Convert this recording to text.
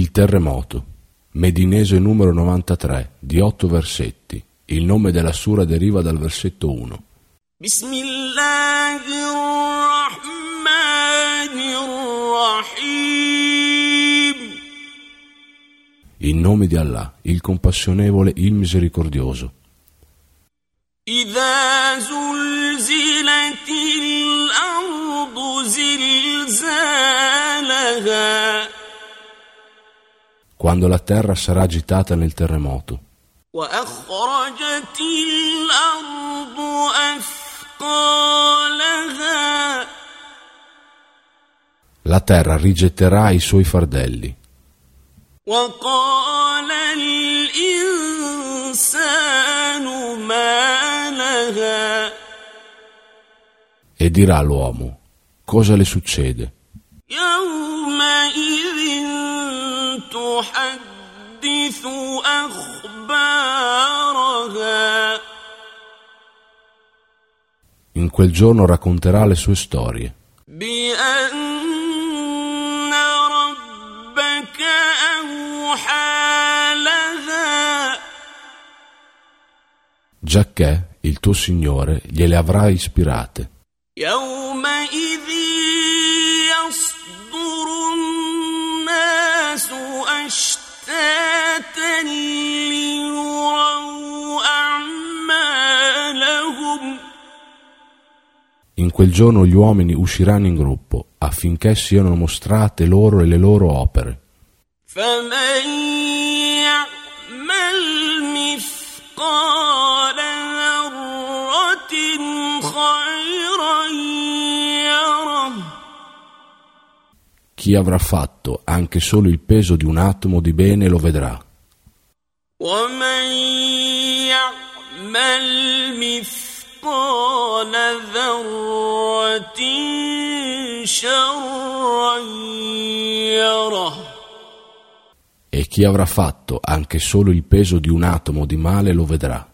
Il terremoto, medinese numero 93, di otto versetti. Il nome della sura deriva dal versetto 1. بسم الله الرحمن الرحيم In nome di Allah, il compassionevole, il misericordioso. إذا زلزلت الأرض زلزالها quando la terra sarà agitata nel terremoto. La terra rigetterà i suoi fardelli. E dirà l'uomo, cosa le succede? يومئذ تحدث أخبارها In quel giorno racconterà le sue storie, بأن ربك أوحى لها giacché il tuo Signore gliele avrà ispirate. يومئذ يصدر In quel giorno gli uomini usciranno in gruppo affinché siano mostrate loro e le loro opere. فمن يعمل مثقال ذرة خيرا يره Chi avrà fatto anche solo il peso di un atomo di bene lo vedrà. ومن يعمل مثقال ذرة شرا يره E chi avrà fatto anche solo il peso di un atomo di male lo vedrà.